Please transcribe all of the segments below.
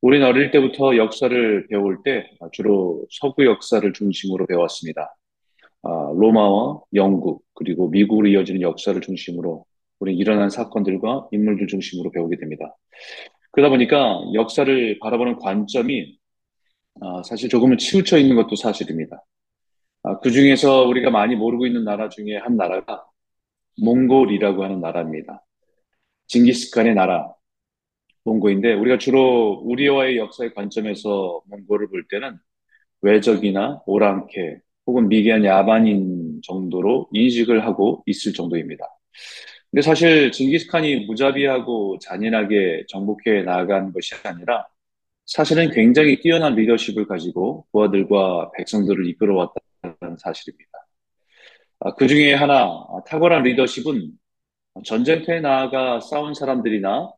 우리는 어릴 때부터 역사를 배울 때 주로 서구 역사를 중심으로 배웠습니다. 아, 로마와 영국 그리고 미국으로 이어지는 역사를 중심으로 우리 일어난 사건들과 인물들 중심으로 배우게 됩니다. 그러다 보니까 역사를 바라보는 관점이 아, 사실 조금은 치우쳐 있는 것도 사실입니다. 아, 그 중에서 우리가 많이 모르고 있는 나라 중에 한 나라가 몽골이라고 하는 나라입니다. 징기스칸의 나라, 몽고인데 우리가 주로 우리와의 역사의 관점에서 몽고를 볼 때는 외적이나 오랑캐 혹은 미개한 야만인 정도로 인식을 하고 있을 정도입니다. 근데 사실 징기스칸이 무자비하고 잔인하게 정복해 나간 것이 아니라 사실은 굉장히 뛰어난 리더십을 가지고 부하들과 백성들을 이끌어왔다는 사실입니다. 아, 그 중에 하나 아, 탁월한 리더십은 전쟁터에 나아가 싸운 사람들이나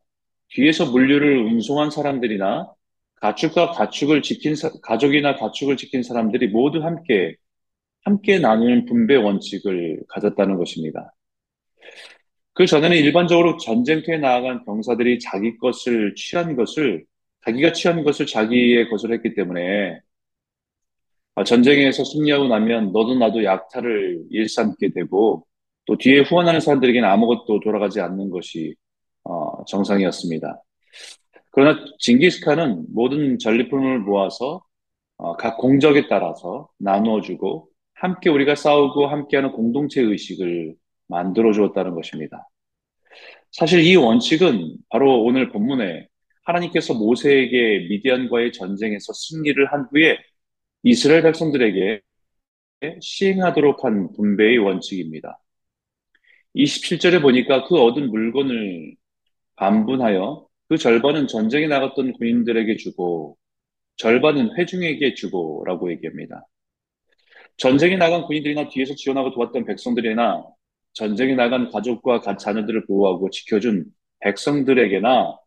뒤에서 물류를 운송한 사람들이나 가축과 가축을 지킨 사, 가족이나 가축을 지킨 사람들이 모두 함께 함께 나누는 분배 원칙을 가졌다는 것입니다. 그 전에는 일반적으로 전쟁터에 나아간 병사들이 자기 것을 취한 것을 자기가 취한 것을 자기의 것을 했기 때문에 아, 전쟁에서 승리하고 나면 너도 나도 약탈을 일삼게 되고 또 뒤에 후원하는 사람들에게는 아무것도 돌아가지 않는 것이 어, 정상이었습니다. 그러나 징기스칸은 모든 전리품을 모아서 어, 각 공적에 따라서 나누어주고 함께 우리가 싸우고 함께하는 공동체 의식을 만들어 주었다는 것입니다. 사실 이 원칙은 바로 오늘 본문에 하나님께서 모세에게 미디안과의 전쟁에서 승리를 한 후에 이스라엘 백성들에게 시행하도록 한 분배의 원칙입니다. 27절에 보니까 그 얻은 물건을 반분하여 그 절반은 전쟁에 나갔던 군인들에게 주고 절반은 회중에게 주고라고 얘기합니다. 전쟁에 나간 군인들이나 뒤에서 지원하고 도왔던 백성들이나 전쟁에 나간 가족과 자녀들을 보호하고 지켜준 백성들에게나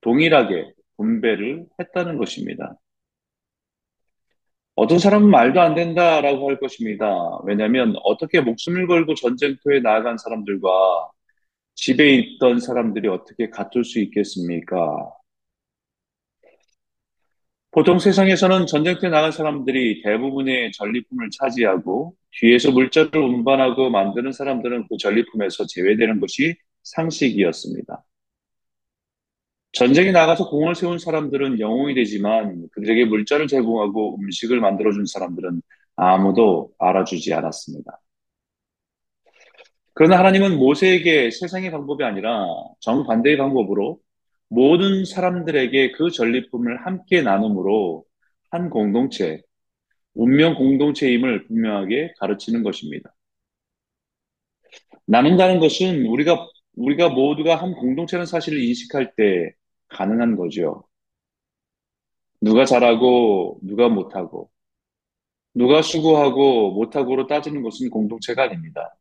동일하게 분배를 했다는 것입니다. 어떤 사람은 말도 안 된다라고 할 것입니다. 왜냐하면 어떻게 목숨을 걸고 전쟁터에 나아간 사람들과 집에 있던 사람들이 어떻게 같을 수 있겠습니까? 보통 세상에서는 전쟁터에 나간 사람들이 대부분의 전리품을 차지하고 뒤에서 물자를 운반하고 만드는 사람들은 그 전리품에서 제외되는 것이 상식이었습니다. 전쟁에 나가서 공을 세운 사람들은 영웅이 되지만 그들에게 물자를 제공하고 음식을 만들어준 사람들은 아무도 알아주지 않았습니다. 그러나 하나님은 모세에게 세상의 방법이 아니라 정반대의 방법으로 모든 사람들에게 그 전리품을 함께 나눔으로 한 공동체, 운명 공동체임을 분명하게 가르치는 것입니다. 나눈다는 것은 우리가 우리가 모두가 한 공동체라는 사실을 인식할 때 가능한 거죠. 누가 잘하고 누가 못하고 누가 수고하고 못하고로 따지는 것은 공동체가 아닙니다.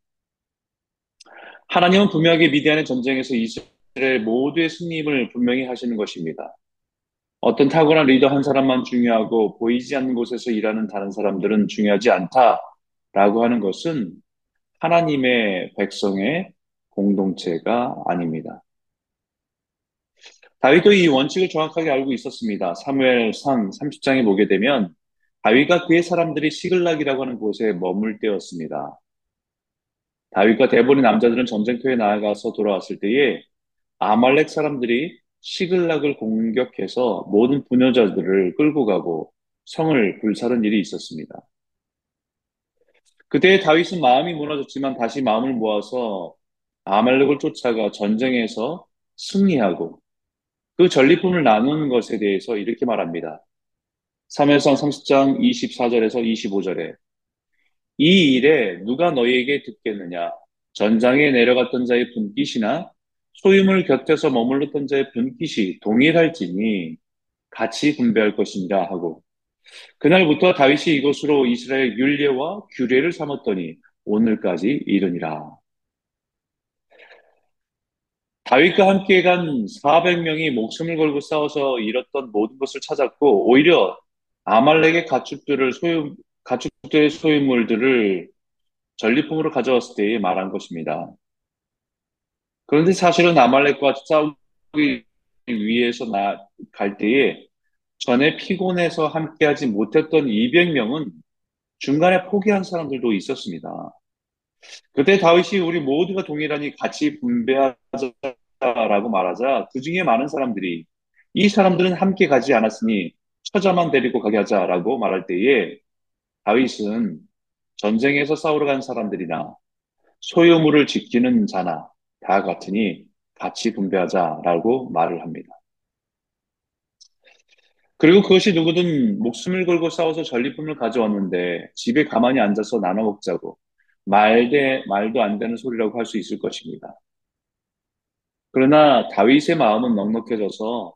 하나님은 분명하게 미디안의 전쟁에서 이스라엘 모두의 승리임을 분명히 하시는 것입니다. 어떤 탁월한 리더 한 사람만 중요하고 보이지 않는 곳에서 일하는 다른 사람들은 중요하지 않다라고 하는 것은 하나님의 백성의 공동체가 아닙니다. 다윗도 이 원칙을 정확하게 알고 있었습니다. 사무엘상 30장에 보게 되면 다윗과 그의 사람들이 시글락이라고 하는 곳에 머물 때였습니다. 다윗과 대본의 남자들은 전쟁터에 나아가서 돌아왔을 때에 아말렉 사람들이 시글락을 공격해서 모든 부녀자들을 끌고 가고 성을 불사른 일이 있었습니다. 그때 다윗은 마음이 무너졌지만 다시 마음을 모아서 아말렉을 쫓아가 전쟁에서 승리하고 그 전리품을 나누는 것에 대해서 이렇게 말합니다. 3회성 30장 24절에서 25절에 이 일에 누가 너희에게 듣겠느냐? 전장에 내려갔던 자의 분깃이나 소유물 곁에서 머물렀던 자의 분깃이 동일할지니 같이 분배할 것이니라 하고 그날부터 다윗이 이것으로 이스라엘 율례와 규례를 삼았더니 오늘까지 이르니라. 다윗과 함께 간 400명이 목숨을 걸고 싸워서 잃었던 모든 것을 찾았고 오히려 아말렉의 가축들을 소유 가축들의 소유물들을 전리품으로 가져왔을 때에 말한 것입니다. 그런데 사실은 아말렉과 싸우기 위해서 나, 갈 때에 전에 피곤해서 함께하지 못했던 200명은 중간에 포기한 사람들도 있었습니다. 그때 다윗이 우리 모두가 동일하니 같이 분배하자라고 말하자 그 중에 많은 사람들이 이 사람들은 함께 가지 않았으니 처자만 데리고 가게 하자라고 말할 때에 다윗은 전쟁에서 싸우러 간 사람들이나 소유물을 지키는 자나 다 같으니 같이 분배하자라고 말을 합니다. 그리고 그것이 누구든 목숨을 걸고 싸워서 전리품을 가져왔는데 집에 가만히 앉아서 나눠 먹자고 말대, 말도 안 되는 소리라고 할 수 있을 것입니다. 그러나 다윗의 마음은 넉넉해져서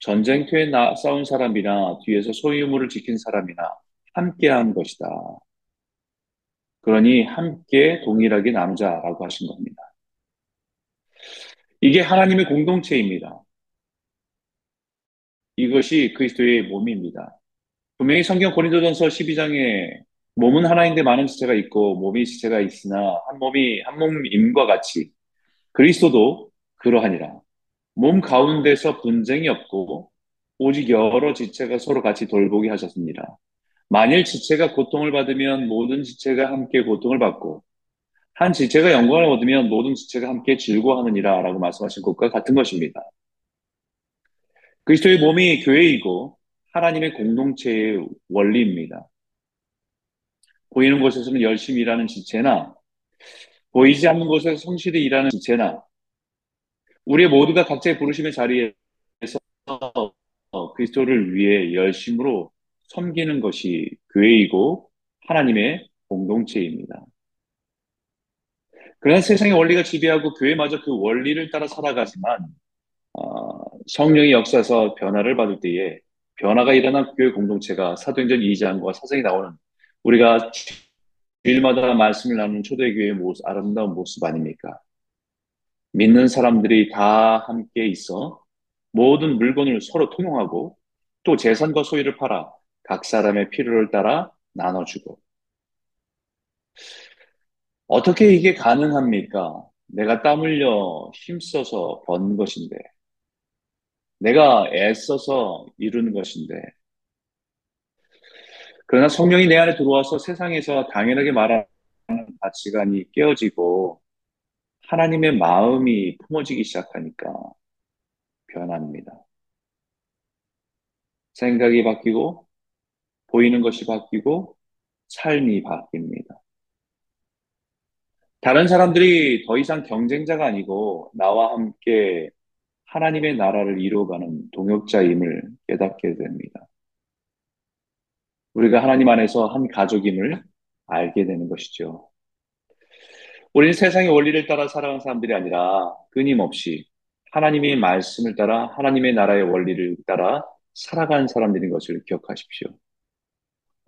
전쟁터에 나, 싸운 사람이나 뒤에서 소유물을 지킨 사람이나 함께한 것이다. 그러니 함께 동일하게 남자라고 하신 겁니다. 이게 하나님의 공동체입니다. 이것이 그리스도의 몸입니다. 분명히 성경 고린도전서 12장에 몸은 하나인데 많은 지체가 있고 몸이 지체가 있으나 한 몸이 한 몸임과 같이 그리스도도 그러하니라. 몸 가운데서 분쟁이 없고 오직 여러 지체가 서로 같이 돌보게 하셨습니다. 만일 지체가 고통을 받으면 모든 지체가 함께 고통을 받고 한 지체가 영광을 얻으면 모든 지체가 함께 즐거워하느니라 라고 말씀하신 것과 같은 것입니다. 그리스도의 몸이 교회이고 하나님의 공동체의 원리입니다. 보이는 곳에서는 열심히 일하는 지체나 보이지 않는 곳에서 성실히 일하는 지체나 우리 모두가 각자의 부르심의 자리에서 그리스도를 위해 열심으로 섬기는 것이 교회이고 하나님의 공동체입니다. 그러나 세상의 원리가 지배하고 교회마저 그 원리를 따라 살아가지만 어, 성령의 역사에서 변화를 받을 때에 변화가 일어난 교회 공동체가 사도행전 2장과 사정이 나오는 우리가 주일마다 말씀을 나누는 초대교회의 모습, 아름다운 모습 아닙니까? 믿는 사람들이 다 함께 있어 모든 물건을 서로 통용하고 또 재산과 소유를 팔아 각 사람의 필요를 따라 나눠주고 어떻게 이게 가능합니까? 내가 땀 흘려 힘써서 번 것인데 내가 애써서 이루는 것인데 그러나 성령이 내 안에 들어와서 세상에서 당연하게 말하는 가치관이 깨어지고 하나님의 마음이 품어지기 시작하니까 변합니다. 생각이 바뀌고 보이는 것이 바뀌고 삶이 바뀝니다. 다른 사람들이 더 이상 경쟁자가 아니고 나와 함께 하나님의 나라를 이루어가는 동역자임을 깨닫게 됩니다. 우리가 하나님 안에서 한 가족임을 알게 되는 것이죠. 우리는 세상의 원리를 따라 살아가는 사람들이 아니라 끊임없이 하나님의 말씀을 따라 하나님의 나라의 원리를 따라 살아가는 사람들인 것을 기억하십시오.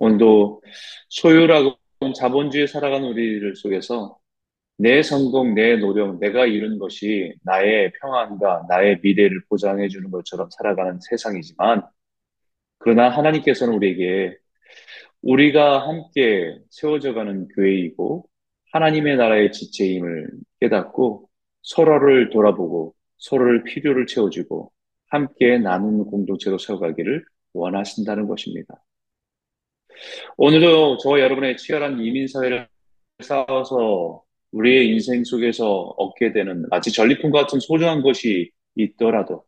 오늘도 소유라고 자본주의에 살아가는 우리를 속에서 내 성공, 내 노력, 내가 이룬 것이 나의 평안과 나의 미래를 보장해 주는 것처럼 살아가는 세상이지만, 그러나 하나님께서는 우리에게 우리가 함께 세워져 가는 교회이고 하나님의 나라의 지체임을 깨닫고 서로를 돌아보고 서로를 필요를 채워주고 함께 나누는 공동체로 세워가기를 원하신다는 것입니다. 오늘도 저와 여러분의 치열한 이민사회를 쌓아서 우리의 인생 속에서 얻게 되는 마치 전리품과 같은 소중한 것이 있더라도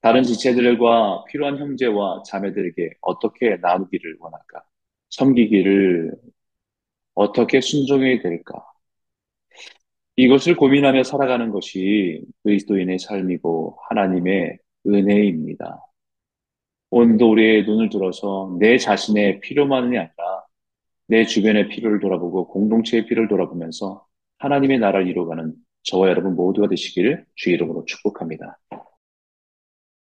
다른 지체들과 필요한 형제와 자매들에게 어떻게 나누기를 원할까? 섬기기를 어떻게 순종해야 될까? 이것을 고민하며 살아가는 것이 그리스도인의 삶이고 하나님의 은혜입니다. 오늘도 우리의 눈을 들어서 내 자신의 필요만이 아니라 내 주변의 필요를 돌아보고 공동체의 필요를 돌아보면서 하나님의 나라를 이루어가는 저와 여러분 모두가 되시기를 주 이름으로 축복합니다.